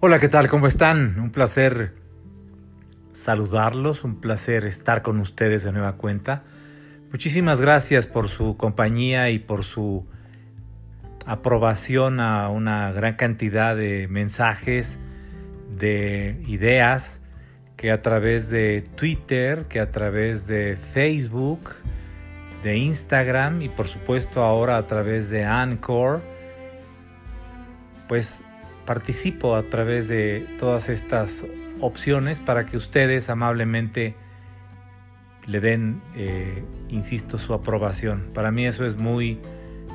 Hola, ¿qué tal? ¿Cómo están? Un placer saludarlos, un placer estar con ustedes de nueva cuenta. Muchísimas gracias por su compañía y por su aprobación a una gran cantidad de mensajes, de ideas que a través de Twitter, que a través de Facebook, de Instagram y por supuesto ahora a través de Anchor, pues participo a través de todas estas opciones para que ustedes amablemente le den, eh, insisto, su aprobación. Para mí eso es muy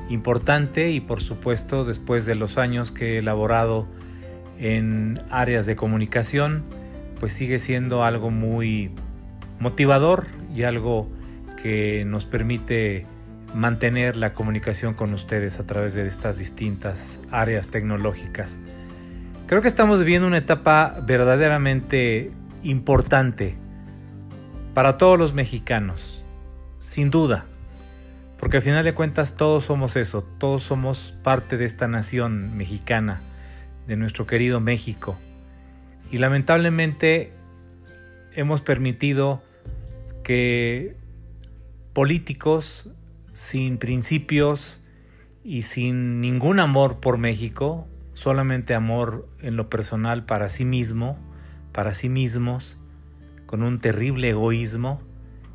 importante y por supuesto después de los años que he elaborado en áreas de comunicación, pues sigue siendo algo muy motivador y algo que nos permite mantener la comunicación con ustedes a través de estas distintas áreas tecnológicas. Creo que estamos viviendo una etapa verdaderamente importante para todos los mexicanos, sin duda, porque al final de cuentas todos somos eso, todos somos parte de esta nación mexicana, de nuestro querido México. Y lamentablemente hemos permitido que políticos sin principios y sin ningún amor por México, solamente amor en lo personal para sí mismo, para sí mismos, con un terrible egoísmo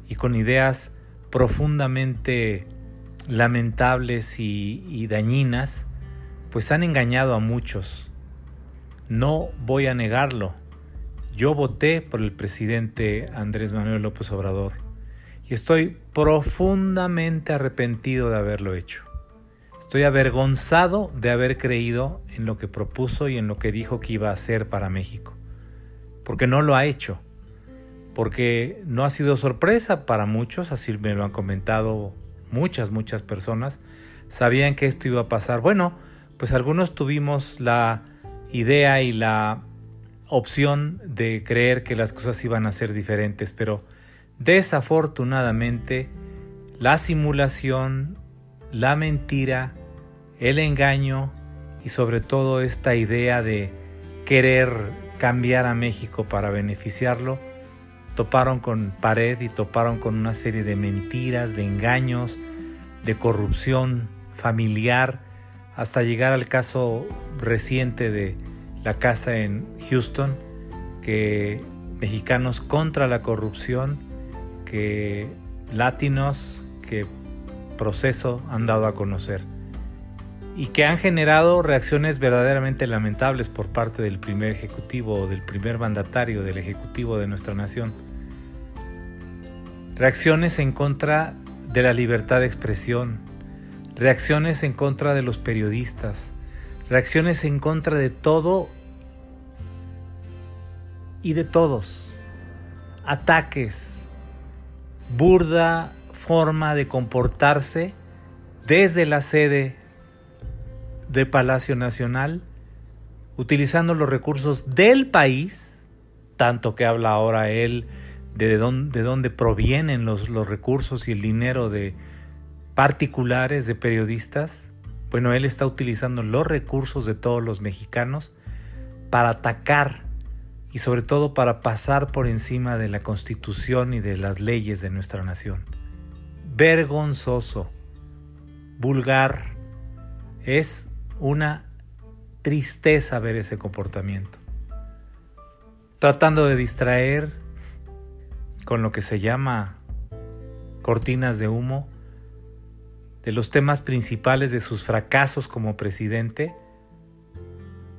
y con ideas profundamente lamentables y, dañinas, pues han engañado a muchos. No voy a negarlo. Yo voté por el presidente Andrés Manuel López Obrador y estoy profundamente arrepentido de haberlo hecho. Estoy avergonzado de haber creído en lo que propuso y en lo que dijo que iba a hacer para México. Porque no lo ha hecho. Porque no ha sido sorpresa para muchos, así me lo han comentado muchas, muchas personas. Sabían que esto iba a pasar. Bueno, pues algunos tuvimos la idea y la opción de creer que las cosas iban a ser diferentes, pero desafortunadamente la simulación, la mentira, el engaño y sobre todo esta idea de querer cambiar a México para beneficiarlo, toparon con pared y toparon con una serie de mentiras, de engaños, de corrupción familiar, hasta llegar al caso reciente de la casa en Houston, que mexicanos contra la corrupción, que latinos, que proceso han dado a conocer y que han generado reacciones verdaderamente lamentables por parte del primer ejecutivo o del primer mandatario del ejecutivo de nuestra nación. Reacciones en contra de la libertad de expresión, reacciones en contra de los periodistas, reacciones en contra de todo y de todos, ataques, burda forma de comportarse desde la sede de Palacio Nacional, utilizando los recursos del país, tanto que habla ahora él de dónde, de dónde provienen los, los recursos y el dinero de particulares, de periodistas. Bueno, él está utilizando los recursos de todos los mexicanos para atacar y sobre todo para pasar por encima de la constitución y de las leyes de nuestra nación vergonzoso, vulgar. Es una tristeza ver ese comportamiento. Tratando de distraer con lo que se llama cortinas de humo de los temas principales de sus fracasos como presidente,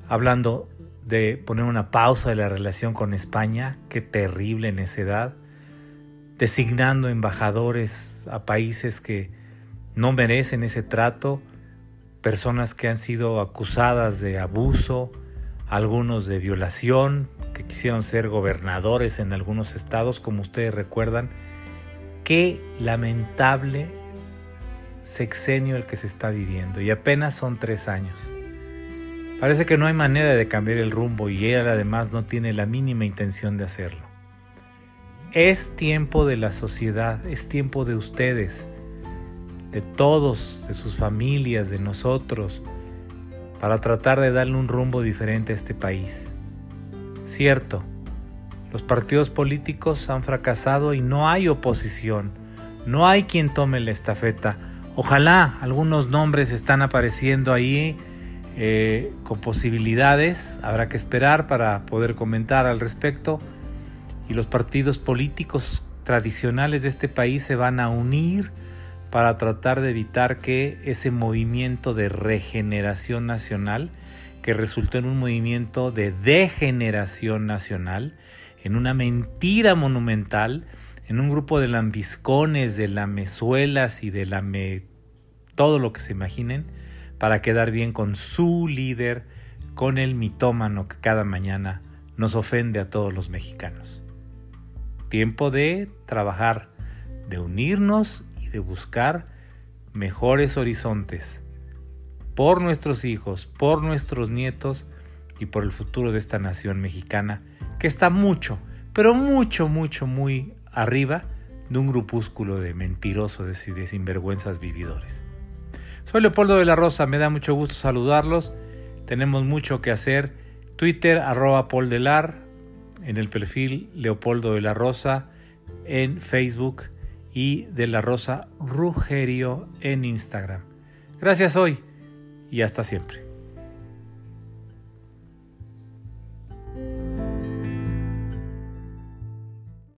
hablando de poner una pausa de la relación con España, qué terrible necedad, designando embajadores a países que no merecen ese trato, personas que han sido acusadas de abuso, algunos de violación, que quisieron ser gobernadores en algunos estados, como ustedes recuerdan. Qué lamentable sexenio el que se está viviendo y apenas son tres años. Parece que no hay manera de cambiar el rumbo y él además no tiene la mínima intención de hacerlo. Es tiempo de la sociedad, es tiempo de ustedes, de todos, de sus familias, de nosotros, para tratar de darle un rumbo diferente a este país. Cierto, los partidos políticos han fracasado y no hay oposición, no hay quien tome la estafeta. Ojalá algunos nombres están apareciendo ahí eh, con posibilidades, habrá que esperar para poder comentar al respecto y los partidos políticos tradicionales de este país se van a unir para tratar de evitar que ese movimiento de regeneración nacional, que resultó en un movimiento de degeneración nacional, en una mentira monumental, en un grupo de lambiscones, de lamezuelas y de lame... todo lo que se imaginen, para quedar bien con su líder, con el mitómano que cada mañana nos ofende a todos los mexicanos. Tiempo de trabajar, de unirnos de buscar mejores horizontes por nuestros hijos, por nuestros nietos y por el futuro de esta nación mexicana que está mucho, pero mucho, mucho, muy arriba de un grupúsculo de mentirosos y de sinvergüenzas vividores. Soy Leopoldo de la Rosa, me da mucho gusto saludarlos. Tenemos mucho que hacer. Twitter arroba poldelar, en el perfil Leopoldo de la Rosa en Facebook y de la Rosa Rugerio en Instagram. Gracias hoy y hasta siempre.